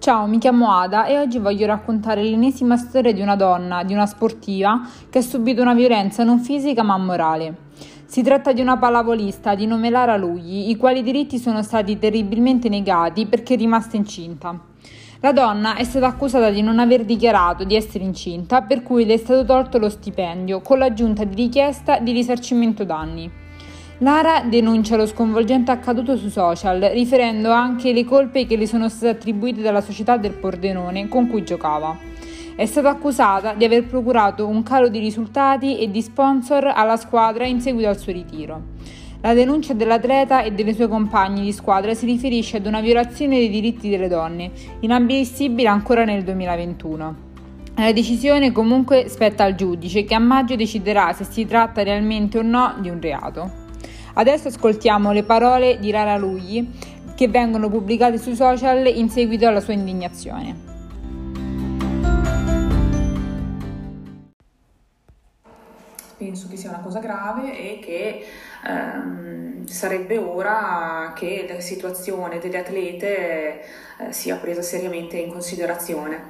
Ciao, mi chiamo Ada e oggi voglio raccontare l'ennesima storia di una donna, di una sportiva, che ha subito una violenza non fisica ma morale. Si tratta di una pallavolista di nome Lara Lugli, i quali diritti sono stati terribilmente negati perché è rimasta incinta. La donna è stata accusata di non aver dichiarato di essere incinta, per cui le è stato tolto lo stipendio, con l'aggiunta di richiesta di risarcimento danni. Lara denuncia lo sconvolgente accaduto sui social, riferendo anche le colpe che le sono state attribuite dalla società del Pordenone con cui giocava. È stata accusata di aver procurato un calo di risultati e di sponsor alla squadra in seguito al suo ritiro. La denuncia dell'atleta e delle sue compagne di squadra si riferisce ad una violazione dei diritti delle donne, inammissibile ancora nel 2021. La decisione comunque spetta al giudice che a maggio deciderà se si tratta realmente o no di un reato. Adesso ascoltiamo le parole di Lara Lugli che vengono pubblicate sui social in seguito alla sua indignazione. Penso che sia una cosa grave e che ehm, sarebbe ora che la situazione delle atlete eh, sia presa seriamente in considerazione.